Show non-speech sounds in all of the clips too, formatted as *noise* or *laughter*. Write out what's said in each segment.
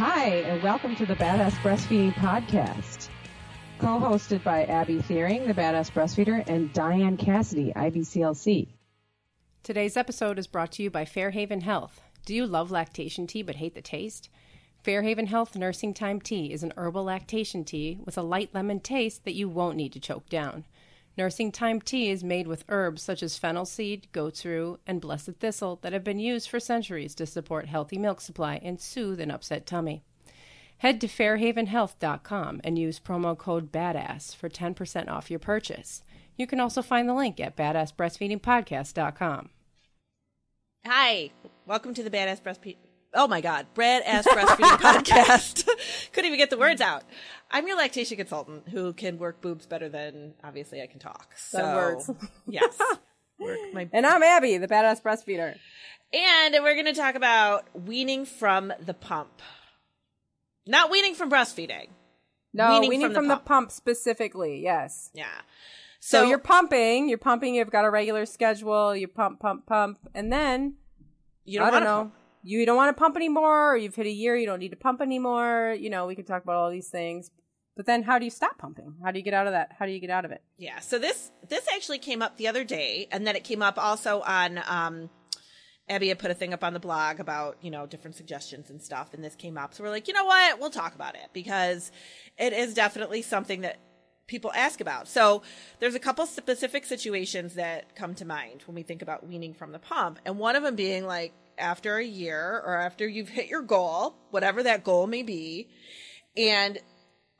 Hi, and welcome to the Badass Breastfeeding Podcast. Co-hosted by Abby Theuring, the Badass Breastfeeder, and Diane Cassidy, IBCLC. Today's episode is brought to you by Fairhaven Health. Do you love lactation tea but hate the taste? Fairhaven Health Nursing Time Tea is an herbal lactation tea with a light lemon taste that you won't need to choke down. Nursing Time Tea is made with herbs such as fennel seed, goat's rue, and blessed thistle that have been used for centuries to support healthy milk supply and soothe an upset tummy. Head to fairhavenhealth.com and use promo code BADASS for 10% off your purchase. You can also find the link at badassbreastfeedingpodcast.com. Hi, welcome to the Badass Breastfeeding. Oh my God, Brad Ass Breastfeeding *laughs* Podcast. *laughs* Couldn't even get the words out. I'm your lactation consultant who can work boobs better than obviously I can talk. So words. *laughs* yes, work my And I'm Abby, the badass breastfeeder. And we're going to talk about weaning from the pump. Not weaning from breastfeeding. No, Weaning weaning, from from, the the, pump. specifically, yes. Yeah. So, you're pumping, you're pumping, you've got a regular schedule, you pump, pump, pump, and then you don't don't know. You don't want to pump anymore, or you've hit a year, you don't need to pump anymore. You know, we can talk about all these things. But then how do you stop pumping? How do you get out of that? How do you get out of it? Yeah. So this this actually came up the other day, and then it came up also on. Um, Abby had put a thing up on the blog about you know different suggestions and stuff, and this came up. So we're like, you know what? We'll talk about it because it is definitely something that people ask about. So there's a couple specific situations that come to mind when we think about weaning from the pump, and one of them being like after a year or after you've hit your goal, whatever that goal may be, and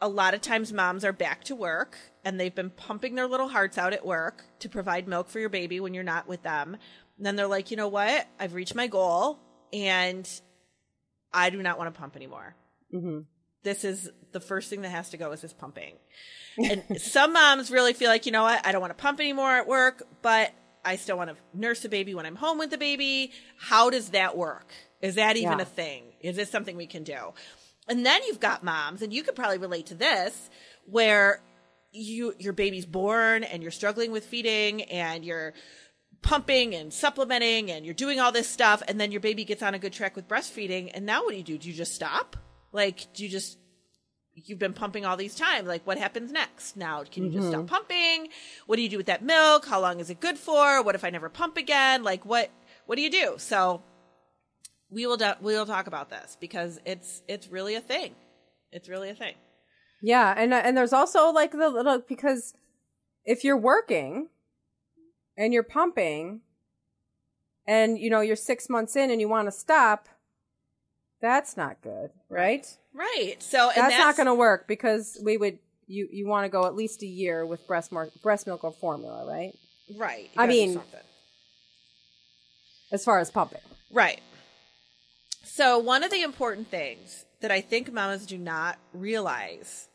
a lot of times moms are back to work and they've been pumping their little hearts out at work to provide milk for your baby when you're not with them. And then they're like, you know what? I've reached my goal and I do not want to pump anymore. Mm-hmm. This is the first thing that has to go is this pumping. *laughs* And some moms really feel like, you know what? I don't want to pump anymore at work, but I still want to nurse the baby when I'm home with the baby. How does that work? Is that even Yeah. a thing? Is this something we can do? And then you've got moms, and you could probably relate to this, where you your baby's born and you're struggling with feeding and you're pumping and supplementing and you're doing all this stuff, and then your baby gets on a good track with breastfeeding, and now what do you do? Do you just stop? Like, do you just you've been pumping all these times. Like, what happens next? Now, can you just stop mm-hmm. pumping? What do you do with that milk? How long is it good for? What if I never pump again? Like, what what do you do? So, we will do, we will talk about this because it's it's really a thing. It's really a thing. Yeah, and and there's also like the little because if you're working and you're pumping and you know you're 6 months in and you want to stop that's not good, right? Right. So, and That's, not going to work because we would you you want to go at least a year with breast mar- breast milk or formula, right? right. I mean- As far as pumping. Right. So, one of the important things that I think mamas do not realize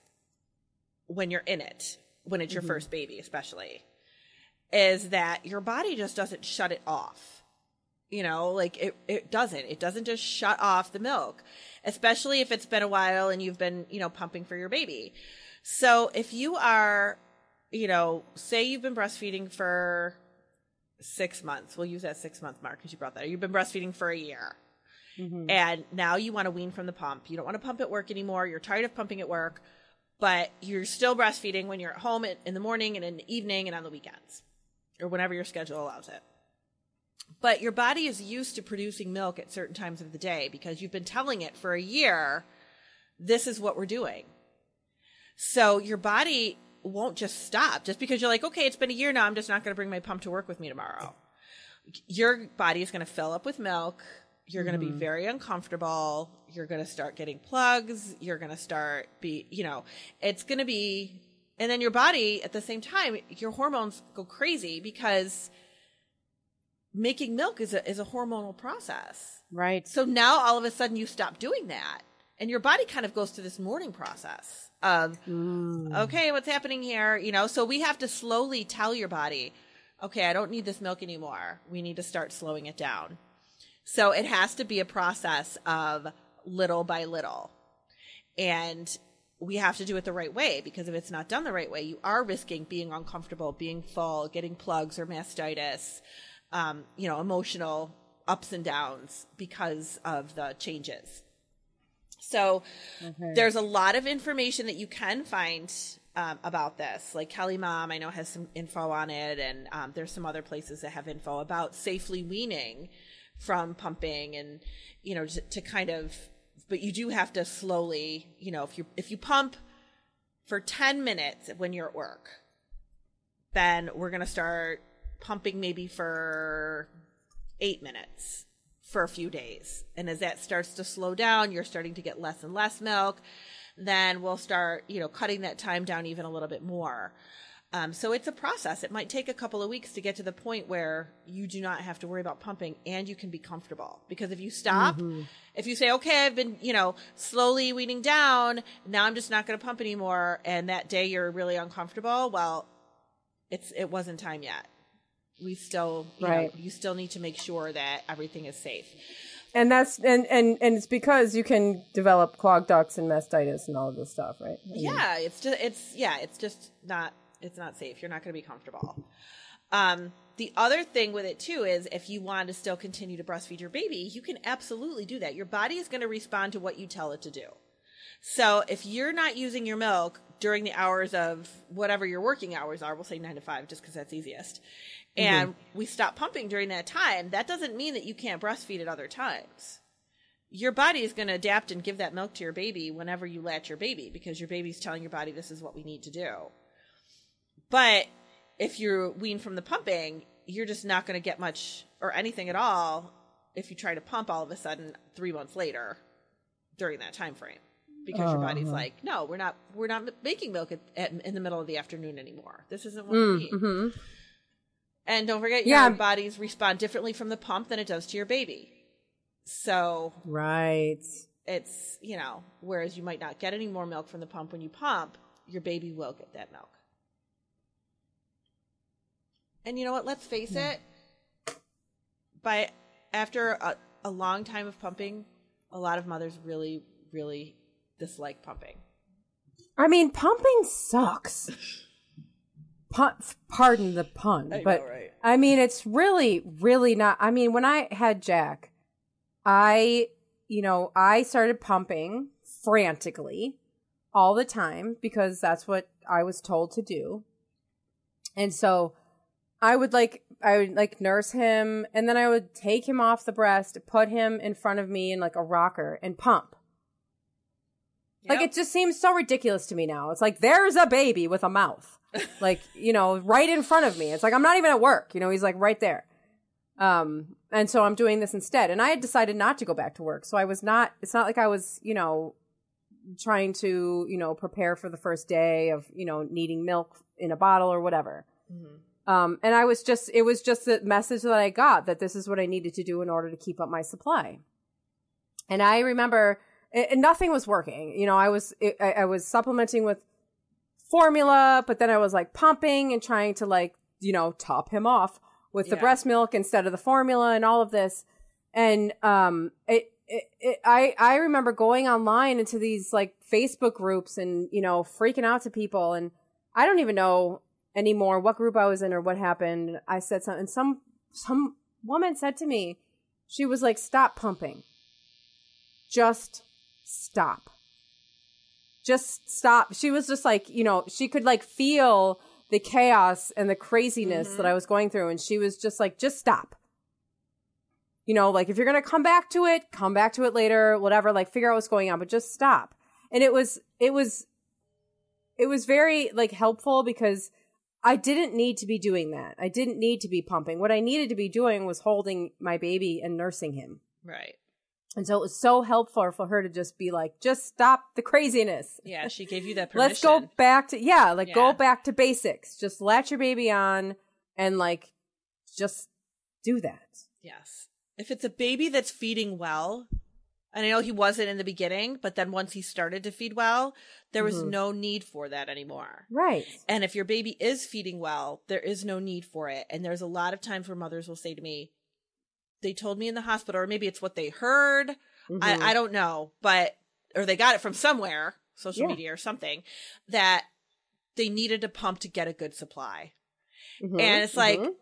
when you're in it, when it's your mm-hmm. first baby, especially, is that your body just doesn't shut it off. You know, like it, it doesn't. It doesn't just shut off the milk, especially if it's been a while and you've been, you know, pumping for your baby. So, if you are, you know, say you've been breastfeeding for six months. We'll use that six month mark because you brought that. You've been breastfeeding for a year. Mm-hmm. And now you want to wean from the pump. You don't want to pump at work anymore. You're tired of pumping at work, but you're still breastfeeding when you're at home in the morning and in the evening and on the weekends or whenever your schedule allows it. But your body is used to producing milk at certain times of the day because you've been telling it for a year, this is what we're doing. So your body won't just stop just because you're like, okay, it's been a year now. I'm just not going to bring my pump to work with me tomorrow. Your body is going to fill up with milk. You're going to be mm-hmm. very uncomfortable. You're going to start getting plugs. You're going to start be, you know, it's going to be, and then your body at the same time, your hormones go crazy because making milk is a, is a hormonal process. Right. So now all of a sudden you stop doing that. And your body kind of goes through this mourning process of, mm. okay, what's happening here? You know, so we have to slowly tell your body, okay, I don't need this milk anymore. We need to start slowing it down. So it has to be a process of little by little. And we have to do it the right way because if it's not done the right way, you are risking being uncomfortable, being full, getting plugs or mastitis, um, you know, emotional ups and downs because of the changes. So there's a lot of information that you can find um, about this. Like Kelly Mom, I know has some info on it, and um, there's some other places that have info about safely weaning from pumping, and you know to, to kind of. But you do have to slowly, you know, if you if you pump for 10 minutes when you're at work, then we're gonna start pumping maybe for eight minutes for a few days. And as that starts to slow down, you're starting to get less and less milk. Then we'll start, you know, cutting that time down even a little bit more. Um, so it's a process. It might take a couple of weeks to get to the point where you do not have to worry about pumping and you can be comfortable. Because if you stop, if you say, okay, I've been, you know, slowly weaning down, now I'm just not going to pump anymore, and that day you're really uncomfortable, well, it's it wasn't time yet. We still, you Right. know, you still need to make sure that everything is safe. And that's and and and it's because you can develop clogged ducts and mastitis and all of this stuff, right? I mean, Yeah, it's just it's yeah, it's just not it's not safe. You're not going to be comfortable. Um, the other thing with it too is if you want to still continue to breastfeed your baby, you can absolutely do that. Your body is going to respond to what you tell it to do. So if you're not using your milk during the hours of whatever your working hours are, we'll say nine to five, just because that's easiest, mm-hmm. and we stop pumping during that time, that doesn't mean that you can't breastfeed at other times. Your body is going to adapt and give that milk to your baby whenever you latch your baby because your baby's telling your body this is what we need to do. But if you're weaned from the pumping, you're just not going to get much or anything at all if you try to pump all of a sudden three months later during that time frame because your body's Uh-huh. like, no, we're not, we're not making milk at, at, in the middle of the afternoon anymore. This isn't what Mm, we need. mhm. And don't forget, Yeah. your bodies respond differently from the pump than it does to your baby. So Right. it's you know whereas you might not get any more milk from the pump when you pump your baby will get that milk and you know what let's face it by after a, a long time of pumping a lot of mothers really really dislike pumping I mean, pumping sucks. *laughs* Pun- pardon the pun, I know, but right? I mean, it's really, really not. I mean, when I had Jack, I, you know, I started pumping frantically all the time because that's what I was told to do. And so I would like, I would like nurse him and then I would take him off the breast, put him in front of me in like a rocker and pump. Like it just seems so ridiculous to me now. It's like there's a baby with a mouth. *laughs* like, you know, right in front of me. It's like I'm not even at work, you know, he's like right there. Um and so I'm doing this instead. And I had decided not to go back to work. So I was not it's not like I was, you know, trying to, you know, prepare for the first day of, you know, needing milk in a bottle or whatever. Um, and I was just, it was just the message that I got that this is what I needed to do in order to keep up my supply. And I remember and nothing was working. You know, I was, I, I was supplementing with formula, but then I was like pumping and trying to like, you know, top him off with the Yeah. breast milk instead of the formula and all of this. And, um, it, it, it, I, I remember going online into these like Facebook groups and, you know, freaking out to people. And I don't even know anymore what group I was in or what happened. I said something. Some, some woman said to me, she was like, stop pumping. Just stop. Just stop. She was just like, you know, she could like feel the chaos and the craziness that mm-hmm. I was going through. And she was just like, just stop. You know, like if you're going to come back to it, come back to it later, whatever, like figure out what's going on, but just stop. And it was, it was, it was very like helpful because I didn't need to be doing that. I didn't need to be pumping. What I needed to be doing was holding my baby and nursing him. right And so it was so helpful for her to just be like, just stop the craziness. yeah she gave you that permission *laughs* Let's go back to, yeah, like Yeah. go back to basics. Just latch your baby on and like just do that. Yes. If it's a baby that's feeding well, and I know he wasn't in the beginning, but then once he started to feed well, there was Mhm. no need for that anymore. Right. And if your baby is feeding well, there is no need for it. And there's a lot of times where mothers will say to me, they told me in the hospital, or maybe it's what they heard. Mhm. I, I don't know, but, or they got it from somewhere, social Yeah. media or something, that they needed a pump to get a good supply. Mhm. And it's like, Mhm.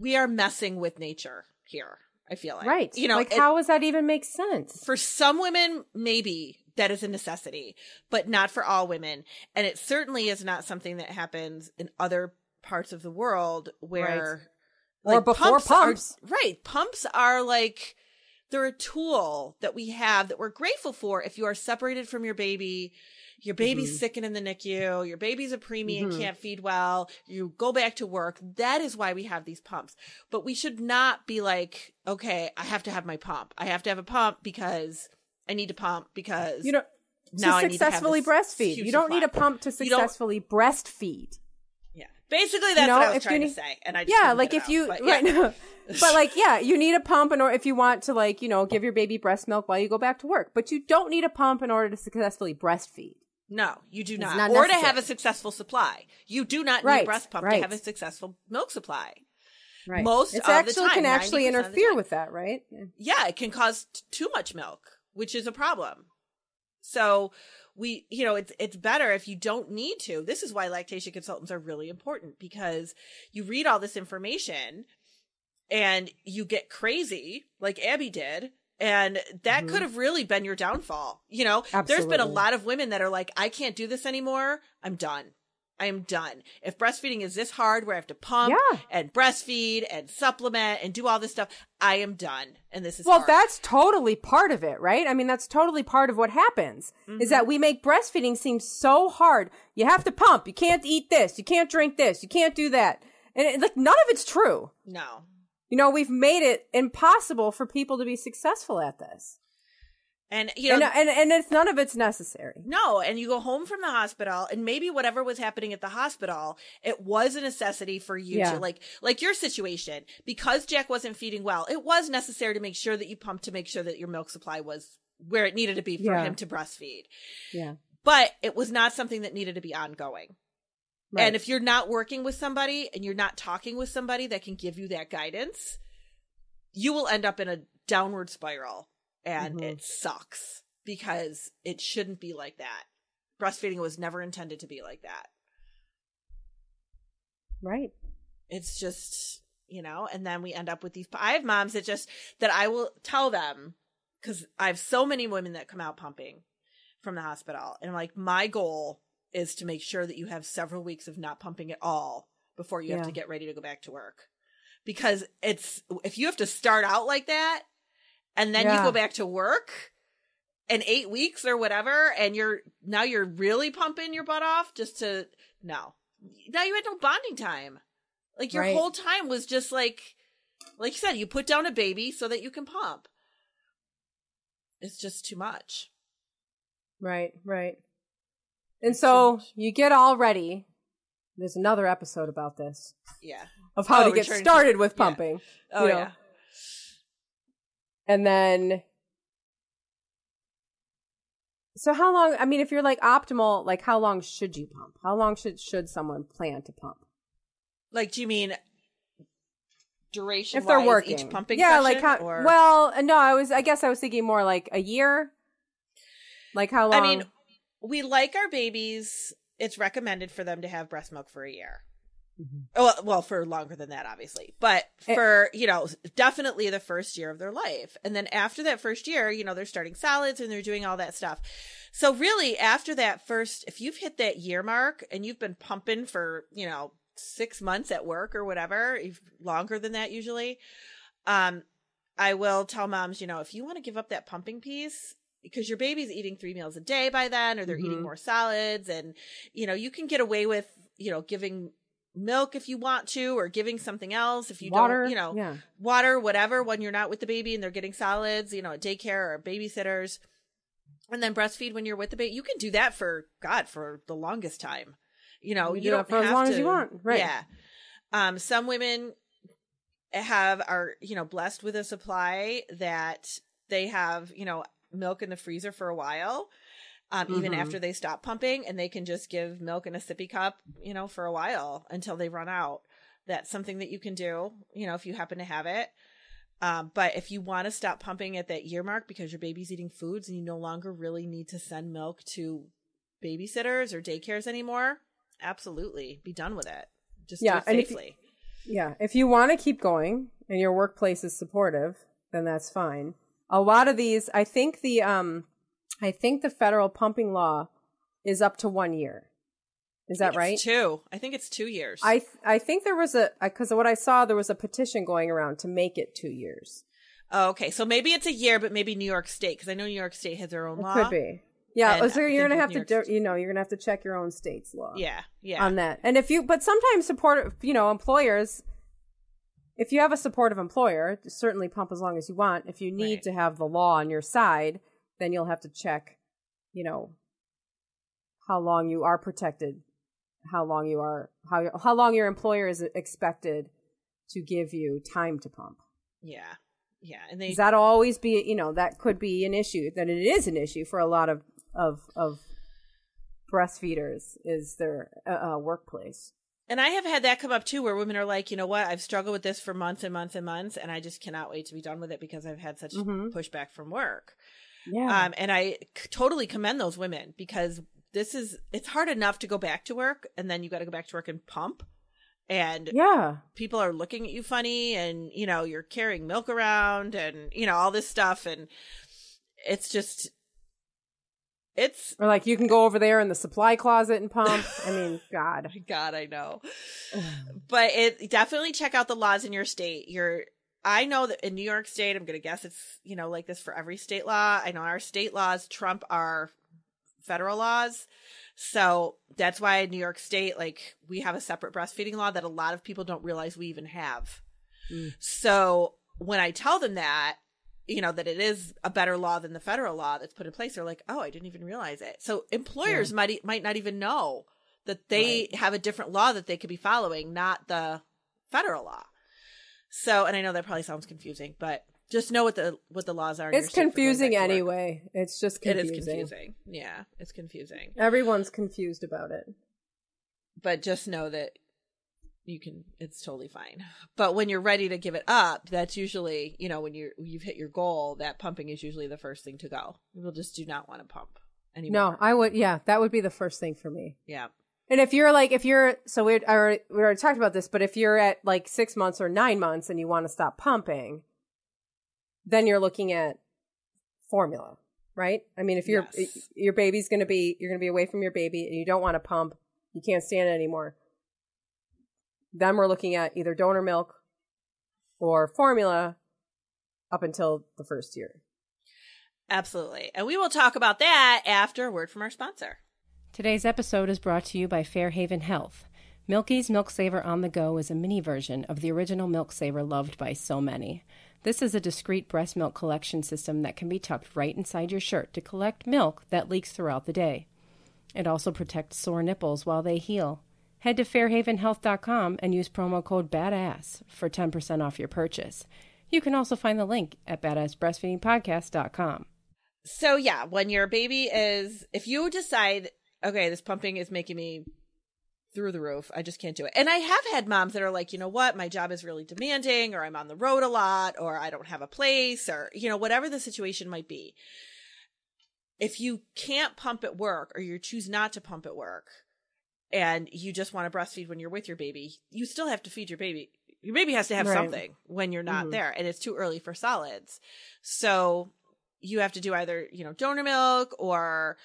we are messing with nature here. I feel like. Right. You know, like it- how does that even make sense? for some women, maybe that is a necessity, but not for all women. And it certainly is not something that happens in other parts of the world where Or before are- pumps. right. Pumps are like they're a tool that we have that we're grateful for if you are separated from your baby. Your baby's Mhm. sick in the NICU. Your baby's a preemie and Mhm. can't feed well. You go back to work. That is why we have these pumps. But we should not be like, okay, I have to have my pump. I have to have a pump because I need to pump because You know, now I to need to successfully breastfeed. You don't need a pump to successfully breastfeed. Yeah, basically that's know, what I was you trying to say, and I just Yeah, like if out, you but *laughs* right yeah. now. But like, yeah, *laughs* you need a pump in order if you want to like, you know, give your baby breast milk while you go back to work. But you don't need a pump in order to successfully breastfeed. No, you do not. not or to have a successful supply. You do not need a breast pump right. to have a successful milk supply. Right. Most it's of the actually time, can actually 90% of the interfere with that, right? Yeah. Yeah, it can cause t- too much milk, which is a problem. So we, you know, it's it's better if you don't need to. This is why lactation consultants are really important because you read all this information and you get crazy like Abby did. And that Mhm. could have really been your downfall. You know, there's been a lot of women that are like, I can't do this anymore. I'm done. I am done. If breastfeeding is this hard where I have to pump Yeah. and breastfeed and supplement and do all this stuff, I am done. And this is Well, hard. that's totally part of it, right? I mean, that's totally part of what happens is mm-hmm. that we make breastfeeding seem so hard. You have to pump. You can't eat this. You can't drink this. You can't do that. And it, like none of it's true. no. You know, we've made it impossible for people to be successful at this. And you know, and, and and it's none of it's necessary. no, and you go home from the hospital, and maybe whatever was happening at the hospital, it was a necessity for you Yeah. to like, like your situation, because Jack wasn't feeding well. It was necessary to make sure that you pumped to make sure that your milk supply was where it needed to be for Yeah. him to breastfeed. Yeah. But it was not something that needed to be ongoing. Right. And if you're not working with somebody and you're not talking with somebody that can give you that guidance, you will end up in a downward spiral and Mhm. it sucks because it shouldn't be like that. Breastfeeding was never intended to be like that. right. It's just, you know, and then we end up with these. I have moms that just, that I will tell them because I have so many women that come out pumping from the hospital. And I'm like, my goal is to make sure that you have several weeks of not pumping at all before you have to get ready to go back to work. Because it's, if you have to start out like that and then you go back to work in eight weeks or whatever, and you're, now you're really pumping your butt off just to, no. Now you had no bonding time. Like your Right. whole time was just like, like you said, you put down a baby so that you can pump. It's just too much. Right, right. And so you get all ready. There's another episode about this Yeah. of how Oh, to get started to- with yeah. pumping. Oh You know. yeah. And then So how long I mean if you're like optimal, like how long should you pump? How long should should someone plan to pump? Like, do you mean duration? if they're working. each pumping yeah, like how or... well, no, I was I guess I was thinking more like a year. Like how long I mean, we like our babies. It's recommended for them to have breast milk for a year. Mhm. Oh, well, for longer than that, obviously, but It- for, you know, definitely the first year of their life. And then after that first year, you know, they're starting solids and they're doing all that stuff. So really after that first, if you've hit that year mark and you've been pumping for, you know, six months at work or whatever, if- longer than that usually, um, I will tell moms, you know, if you want to give up that pumping piece, because your baby's eating three meals a day by then, or they're eating Mhm. more solids, and you know, you can get away with, you know, giving milk if you want to, or giving something else if you water, don't, you know, yeah. water, whatever, when you're not with the baby and they're getting solids, you know, at daycare or babysitters. And then breastfeed when you're with the baby. You can do that for God for the longest time. You know, You you, do don't that for as long as you want, right. Yeah. Um, some women have are you know blessed with a supply that they have you know milk in the freezer for a while. Um, even Mhm. after they stop pumping, and they can just give milk in a sippy cup, you know, for a while until they run out. That's something that you can do, you know, if you happen to have it. Um, but if you want to stop pumping at that year mark because your baby's eating foods and you no longer really need to send milk to babysitters or daycares anymore, absolutely be done with it. Just Yeah, do it if you- safely. Yeah, if you want to keep going and your workplace is supportive, then that's fine. A lot of these, I think the um, I think the federal pumping law is up to one year. Is that right? two. I think it's two years. I th- I think there was a because what I saw there was a petition going around to make it two years. oh, okay, so maybe it's a year, but maybe New York State because I know New York State has their own It law. could be. Yeah, And oh, so you're gonna have to, do, you know, you're gonna have to check your own state's law. Yeah, yeah. on that. And if you, but sometimes support, you know, employers, if you have a supportive employer, certainly pump as long as you want. If you need Right. to have the law on your side, then you'll have to check, you know, how long you are protected, how long you are, how how long your employer is expected to give you time to pump. yeah, yeah. And they Does that always be, you know, that could be an issue. That it is an issue for a lot of of of breastfeeders is their uh, uh, workplace. And I have had that come up too, where women are like, you know what, I've struggled with this for months and months and months, and I just cannot wait to be done with it because I've had such Mhm. pushback from work. Yeah. Um, and I c- totally commend those women because this is, it's hard enough to go back to work and then you got to go back to work and pump. And yeah. people are looking at you funny and, you know, you're carrying milk around and, you know, all this stuff. And it's just, it's, Or like you can go over there in the supply closet and pump. *laughs* I mean, God. God, I know. *sighs* but it definitely check out the laws in your state. Your I know that in New York State, I'm gonna guess it's you know like this for every state law. I know our state laws trump our federal laws. So that's why in New York State, like we have a separate breastfeeding law that a lot of people don't realize we even have. Mm. So when I tell them that, you know, that it is a better law than the federal law that's put in place, they're like, "Oh, I didn't even realize it." So employers might e, might not even know that they have a different law that they could be following, not the federal law. So, and I know that probably sounds confusing, but just know what the what the laws are. It's state for going confusing back to work. anyway. It's just It confusing. is confusing. Yeah, it's confusing. Everyone's confused about it. But just know that you can it's totally fine. But when you're ready to give it up, that's usually, you know, when you're you've hit your goal, that pumping is usually the first thing to go. People just do not want to pump anymore. No, I would. Yeah, that would be the first thing for me. Yeah. And if you're like, if you're, so we already, we already talked about this, but if you're at like six months or nine months and you want to stop pumping, then you're looking at formula, right? I mean, if your Yes. your baby's going to be, you're going to be away from your baby and you don't want to pump, you can't stand it anymore. Then we're looking at either donor milk or formula up until the first year. Absolutely. And we will talk about that after a word from our sponsor. Today's episode is brought to you by Fairhaven Health. Milkies Milk Saver on the Go is a mini version of the original Milk Saver loved by so many. This is a discreet breast milk collection system that can be tucked right inside your shirt to collect milk that leaks throughout the day. It also protects sore nipples while they heal. Head to fairhavenhealth.com and use promo code BADASS for 10% off your purchase. You can also find the link at badassbreastfeedingpodcast.com. So yeah, when your baby is if you decide, okay, this pumping is making me through the roof, I just can't do it. And I have had moms that are like, you know what, my job is really demanding, or I'm on the road a lot, or I don't have a place, or you know, whatever the situation might be. If you can't pump at work or you choose not to pump at work and you just want to breastfeed when you're with your baby, you still have to feed your baby. Your baby has to have Right. something when you're not Mhm. there and it's too early for solids. So you have to do either, you know, donor milk or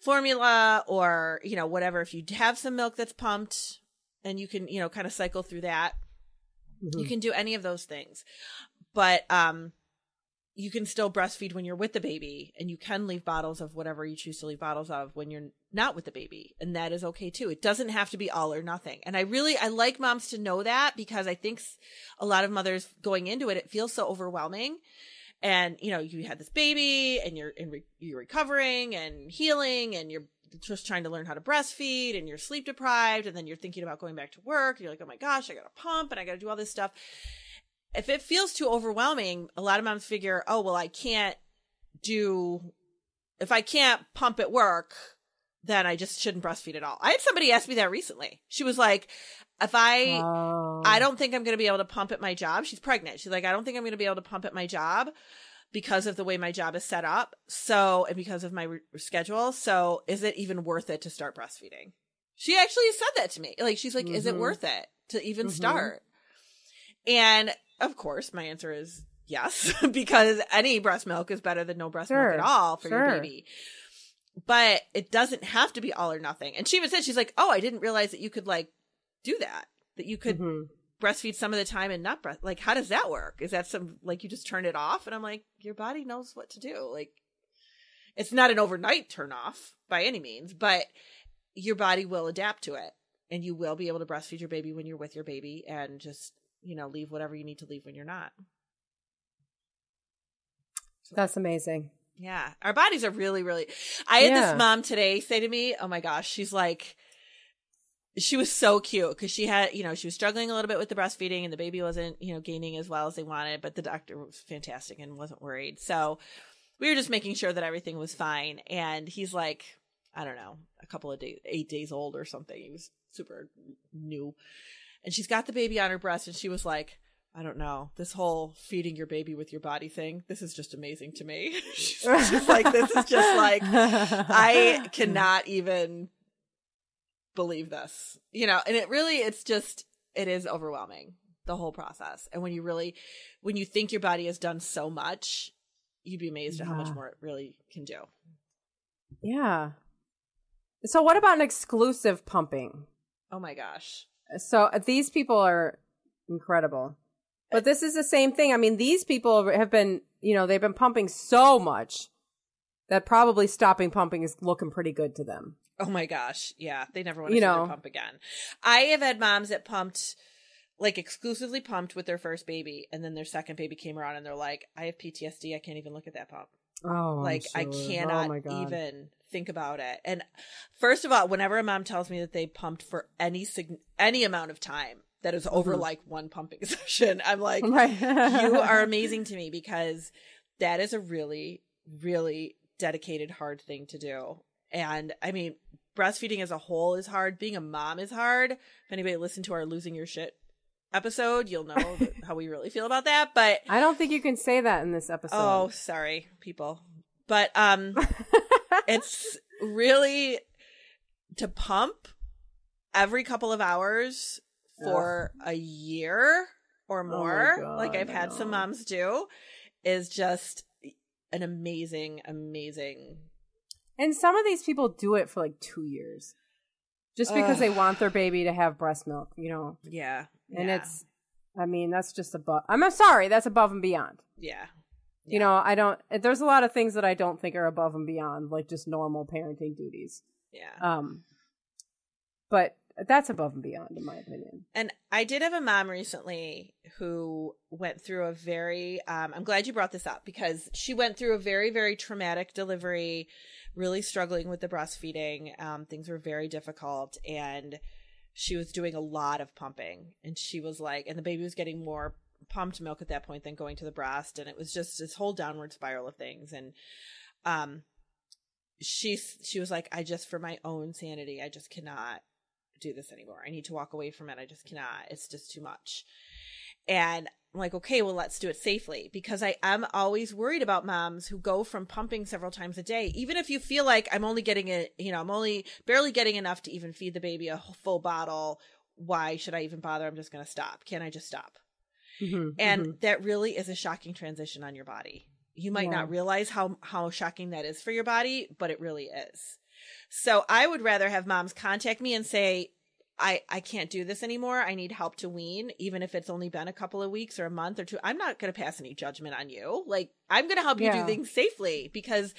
formula or, you know, whatever. If you have some milk that's pumped and you can, you know, kind of cycle through that, you can do any of those things. But, um, you can still breastfeed when you're with the baby and you can leave bottles of whatever you choose to leave bottles of when you're not with the baby. And that is okay too. It doesn't have to be all or nothing. And i really i like moms to know that because i think a lot of mothers going into it it feels so overwhelming and you know you had this baby and you're in re- you're recovering and healing and you're just trying to learn how to breastfeed and you're sleep deprived. And then you're thinking about going back to work. You're like oh my gosh i gotta pump and i gotta do all this stuff. If it feels too overwhelming a lot of moms figure oh well i can't do if i can't pump at work then i just shouldn't breastfeed at all i had somebody ask me that recently she was like if i Oh. I don't think I'm going to be able to pump at my job. She's pregnant. She's like, I don't think I'm going to be able to pump at my job because of the way my job is set up. So, and because of my re- schedule. So, is it even worth it to start breastfeeding? She actually said that to me. Like, she's like, is it Mhm. worth it to even Mhm. start? And of course, my answer is yes, *laughs* because any breast milk is better than no breast Sure, milk at all for your baby. But it doesn't have to be all or nothing. And she even said, she's like, oh, I didn't realize that you could like do that, that you could Mhm. breastfeed some of the time and not breast. Like, how does that work? Is that some, like, you just turn it off? And I'm like, your body knows what to do. Like, it's not an overnight turn off by any means, but your body will adapt to it and you will be able to breastfeed your baby when you're with your baby and just, you know, leave whatever you need to leave when you're not. That's amazing. Yeah. Our bodies are really, really. I had Yeah. this mom today say to me, oh my gosh, she's like, she was so cute because she had, you know, she was struggling a little bit with the breastfeeding and the baby wasn't, you know, gaining as well as they wanted, but the doctor was fantastic and wasn't worried. So we were just making sure that everything was fine. And he's like, I don't know, a couple of days, eight days old or something. He was super new. And she's got the baby on her breast and she was like, I don't know, this whole feeding your baby with your body thing, this is just amazing to me. *laughs* she's *laughs* just like, this is just like, I cannot even believe this, you know, and it really, it's just, it is overwhelming, the whole process. And when you really, when you think your body has done so much, you'd be amazed at how much more it really can do. Yeah. So what about an exclusive pumping? Oh my gosh. So uh, these people are incredible. But this is the same thing. I mean, these people have been, you know, they've been pumping so much that probably stopping pumping is looking pretty good to them. Oh my gosh. Yeah. They never want to You know. pump again. I have had moms that pumped, like exclusively pumped with their first baby. And then their second baby came around and they're like, I have PTSD. I can't even look at that pump. Oh, like I I'm cannot oh even think about it. And first of all, whenever a mom tells me that they pumped for any sig- any amount of time that is over Mhm. like one pumping *laughs* session, I'm like, Right. you *laughs* are amazing to me because that is a really, really dedicated, hard thing to do. And I mean, breastfeeding as a whole is hard. Being a mom is hard. If anybody listened to our losing your shit episode, you'll know *laughs* how we really feel about that. But I don't think you can say that in this episode. oh, sorry, people. But um, it's really to pump every couple of hours for a year or Oh more, God, like I've I had some moms do, is just an amazing, amazing. and some of these people do it for like two years, just because Ugh. they want their baby to have breast milk. You know, Yeah, and yeah, it's. I mean, that's just above. I'm sorry, that's above and beyond. yeah, You know, I don't. There's a lot of things that I don't think are above and beyond, like just normal parenting duties. yeah. Um, but that's above and beyond, in my opinion. And I did have a mom recently who went through a very, um, I'm glad you brought this up because she went through a very, very traumatic delivery, really struggling with the breastfeeding. Um, things were very difficult and she was doing a lot of pumping and she was like, and the baby was getting more pumped milk at that point than going to the breast. And it was just this whole downward spiral of things. And, um, she, she was like, I just, for my own sanity, I just cannot do this anymore. I need to walk away from it. I just cannot. It's just too much. And I'm like, okay, well, let's do it safely because I am always worried about moms who go from pumping several times a day. Even if you feel like I'm only getting it, you know, I'm only barely getting enough to even feed the baby a full bottle. Why should I even bother? I'm just going to stop. Can I just stop? Mhm, and mhm. that really is a shocking transition on your body you might Yeah. not realize how how shocking that is for your body but it really is so i would rather have moms contact me and say i i can't do this anymore. I need help to wean even if it's only been a couple of weeks or a month or two. I'm not going to pass any judgment on you. Like i'm going to help you do things safely because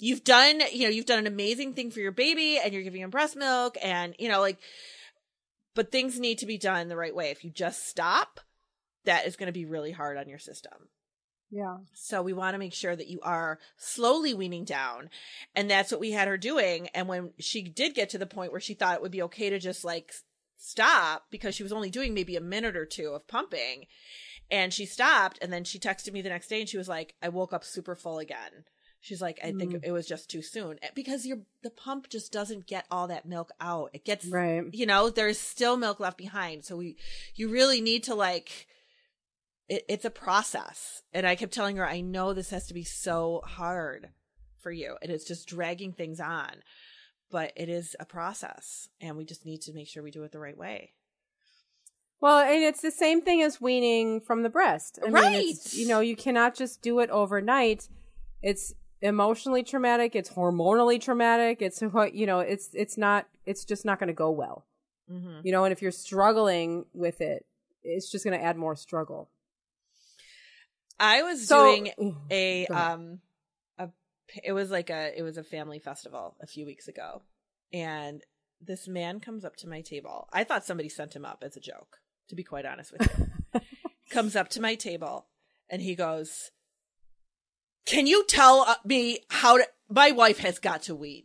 you've done you know you've done an amazing thing for your baby and you're giving him breast milk and you know like but things need to be done the right way. If you just stop that is going to be really hard on your system yeah. so we want to make sure that you are slowly weaning down. And that's what we had her doing. And when she did get to the point where she thought it would be okay to just like stop because she was only doing maybe a minute or two of pumping and she stopped and then she texted me the next day and she was like, I woke up super full again. She's like, I think Mm. it was just too soon Eh, because your the pump just doesn't get all that milk out. It gets Right. you know there's still milk left behind so we you really need to like it, it's a process and i kept telling her i know this has to be so hard for you and it's just dragging things on but it is a process and we just need to make sure we do it the right way Well, and it's the same thing as weaning from the breast. I Right. Mean, it's, you know, you cannot just do it overnight. It's emotionally traumatic. It's hormonally traumatic. It's what you know. It's it's not. It's just not going to go well. Mm-hmm. You know, and if you're struggling with it, it's just going to add more struggle. I was So doing a um a it was like a it was a family festival a few weeks ago. And this man comes up to my table. I thought somebody sent him up as a joke to be quite honest with you. *laughs* Comes up to my table and he goes can you tell uh, me how to my wife has got to wean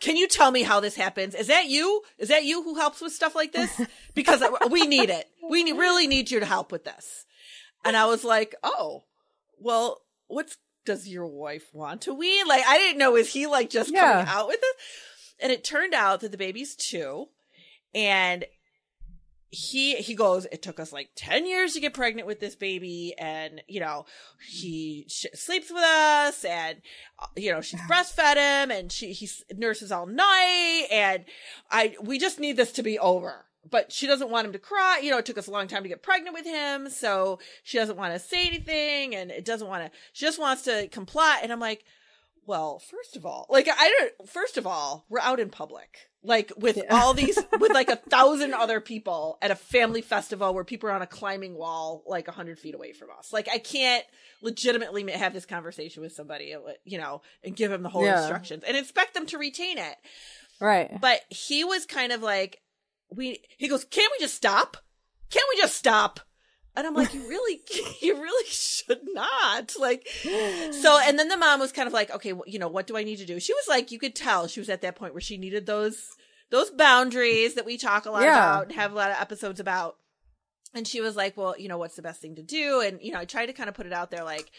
can you tell me how this happens? Is that you? Is that you who helps with stuff like this? Because *laughs* we need it. We really need you to help with this. And i was like oh well, what's does your wife want to wean? Like, I didn't know is he like just Yeah. coming out with it? And it turned out that the baby's two, and he he goes. It took us like ten years to get pregnant with this baby, and you know he sh- sleeps with us, and uh, you know she's breastfed him, and she he nurses all night, and I we just need this to be over. But she doesn't want him to cry. You know, it took us a long time to get pregnant with him, so she doesn't want to say anything, and it doesn't want to. She just wants to comply. And I'm like, well, first of all, like I don't. First of all, we're out in public, like with Yeah. all these, with like a *laughs* thousand other people at a family festival where people are on a climbing wall, like a hundred feet away from us. Like I can't legitimately have this conversation with somebody, uh, you know, and give them the whole Yeah. instructions and expect them to retain it. Right. But he was kind of like, we. He goes, "Can't we just stop? Can't we just stop?" And I'm like, "You really, *laughs* you really should not." Like, so. And then the mom was kind of like, "Okay, well, you know, what do I need to do?" She was like, you could tell she was at that point where she needed those those boundaries that we talk a lot Yeah. about and have a lot of episodes about. And she was like, "Well, you know, what's the best thing to do?" And you know, I tried to kind of put it out there, like,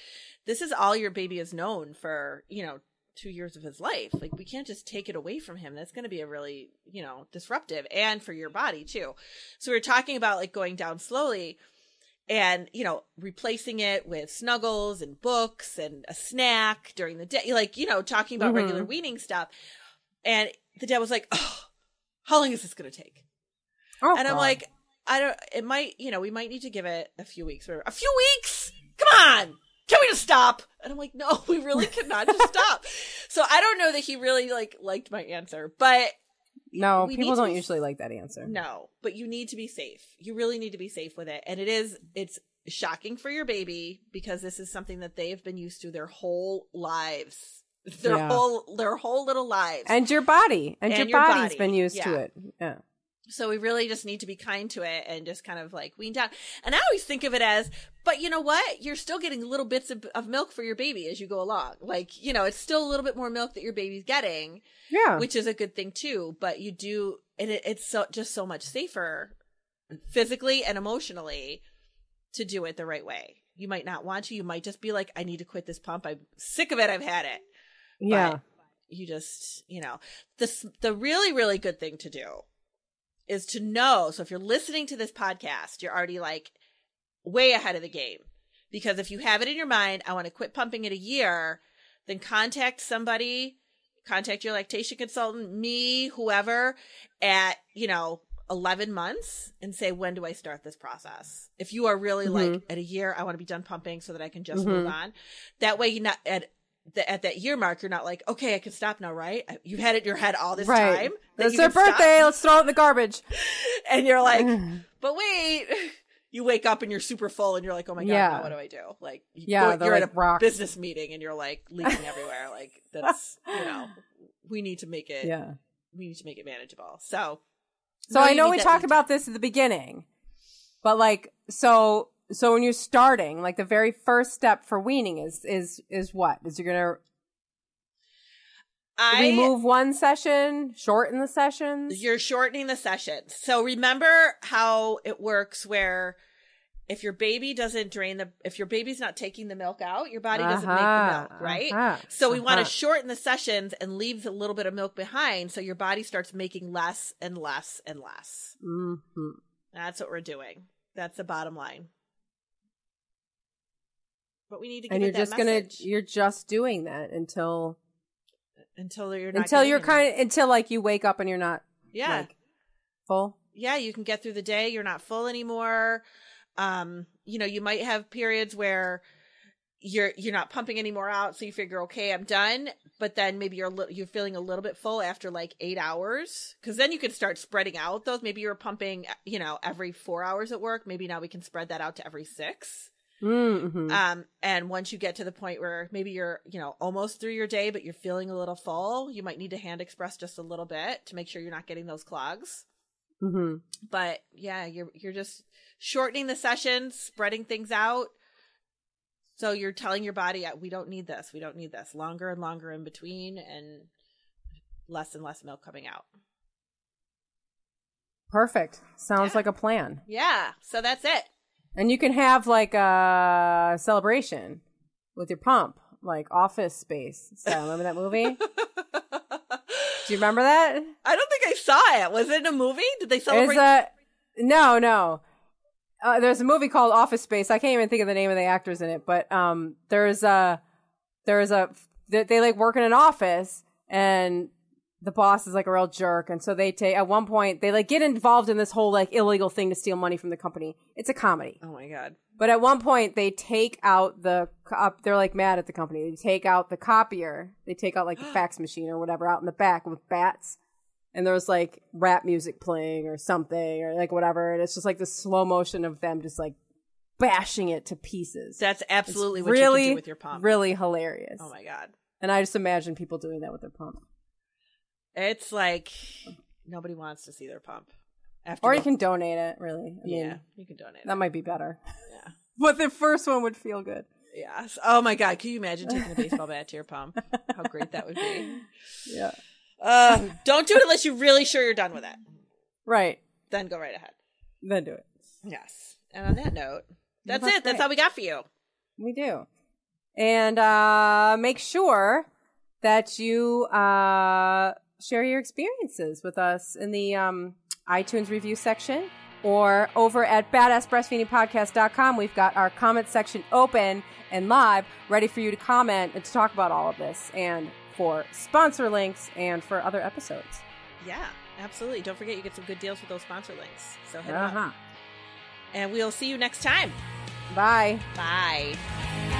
this is all your baby has known for you know two years of his life. Like we can't just take it away from him. That's going to be a really, you know, disruptive and for your body too. So we are talking about like going down slowly and, you know, replacing it with snuggles and books and a snack during the day, like, you know, talking about Mhm. regular weaning stuff. And the dad was like, oh, how long is this going to take? Oh, and I'm God. like, I don't, it might, you know, we might need to give it a few weeks. Or, a few weeks? Come on. Can we just stop? And I'm like, no, *laughs* we really cannot just stop. So I don't know that he really like liked my answer, but no, people don't be- usually like that answer. no, but you need to be safe. You really need to be safe with it. And it is, it's shocking for your baby because this is something that they've been used to their whole lives. Their Yeah. whole, their whole little lives. And your body, and, And your, your body's body. been used to it. Yeah. So we really just need to be kind to it and just kind of like wean down. And I always think of it as, but you know what? You're still getting little bits of, of milk for your baby as you go along. Like, you know, it's still a little bit more milk that your baby's getting, Yeah. which is a good thing too. But you do, and it, it's so just so much safer physically and emotionally to do it the right way. You might not want to. You might just be like, I need to quit this pump. I'm sick of it. I've had it yeah. you just you know this the really really good thing to do is to know. So if you're listening to this podcast you're already like way ahead of the game. Because if you have it in your mind i want to quit pumping in a year then contact somebody contact your lactation consultant me whoever at you know 11 months and say when do i start this process? If you are really mm-hmm. like at a year i want to be done pumping so that i can just mm-hmm. move on. That way you not at the, at that year mark you're not like okay i can stop now right you've had it in your head all this Right. time that It's you their can stop. birthday. Let's throw it in the garbage. *laughs* and you're like *sighs* but wait *laughs* you wake up and you're super full and you're like oh my god Yeah. what do i do like you Yeah, go- you're like at a rocks. business meeting and you're like leaking everywhere like *laughs* that's you know we need to make it Yeah. we need to make it manageable so So I know we talked about this at the beginning, but like, so so when you're starting, like the very first step for weaning is is is what? Is you're gonna i remove one session, shorten the sessions. you're shortening the sessions so remember how it works where if your baby doesn't drain the if your baby's not taking the milk out your body doesn't make the Uh-huh, milk right uh-huh, so we want to uh-huh. shorten the sessions and leave a little bit of milk behind so your body starts making less and less and less Mhm. that's what we're doing that's the bottom line but we need to And you're just gonna you're just doing that until until you're not until you're kind of until like you wake up and you're not yeah like full. yeah, you can get through the day. You're not full anymore. Um, you know, you might have periods where you're you're not pumping any more out, so you figure, okay, I'm done. But then maybe you're li- you're feeling a little bit full after like eight hours, because then you can start spreading out those. Maybe you're pumping, you know, every four hours at work. Maybe now we can spread that out to every six. Mm-hmm. Um, and once you get to the point where maybe you're, you know, almost through your day, but you're feeling a little full, you might need to hand express just a little bit to make sure you're not getting those clogs. mm-hmm. But yeah, you're you're just shortening the sessions, spreading things out. So you're telling your body, we don't need this. We don't need this. Longer and longer in between, and less and less milk coming out. Perfect. Sounds Yeah. like a plan. Yeah. So that's it. And you can have like a celebration with your pump, like Office Space. So remember that movie? Do you remember that? I don't think I saw it. Was it in a movie? Did they Is celebrate? a no, no. Uh, there's a movie called Office Space. I can't even think of the name of the actors in it, but um, there's a there's a they, they like work in an office, and the boss is like a real jerk, and so they take at one point they like get involved in this whole like illegal thing to steal money from the company. It's a comedy. oh my god. But at one point, they take out the. co- They're like mad at the company. They take out the copier. They take out like the *gasps* fax machine or whatever out in the back with bats, and there's like rap music playing or something or like whatever. And it's just like the slow motion of them just like bashing it to pieces. That's It's absolutely what really, you can do with your pump. Really hilarious. Oh my god. And I just imagine people doing that with their pump. It's like nobody wants to see their pump. After Or you can donate it. Really, I mean, yeah, you can donate. that it. might be better. Yeah. *laughs* But the first one would feel good. Yes. Oh my god, can you imagine taking a baseball bat to your pump? How great that would be. *laughs* Yeah. Uh, don't do it unless you're really sure you're done with it. Right. Then go right ahead. Then do it. Yes. And on that note, that's, That's it. That's all we got for you. We do. And uh, make sure that you uh, share your experiences with us in the um, iTunes review section or over at badassbreastfeedingpodcast.com. We've got our comment section open and live, ready for you to comment and to talk about all of this and for sponsor links and for other episodes. Yeah, absolutely. Don't forget you get some good deals with those sponsor links. So 'em Uh-huh. up. And we'll see you next time. Bye. Bye.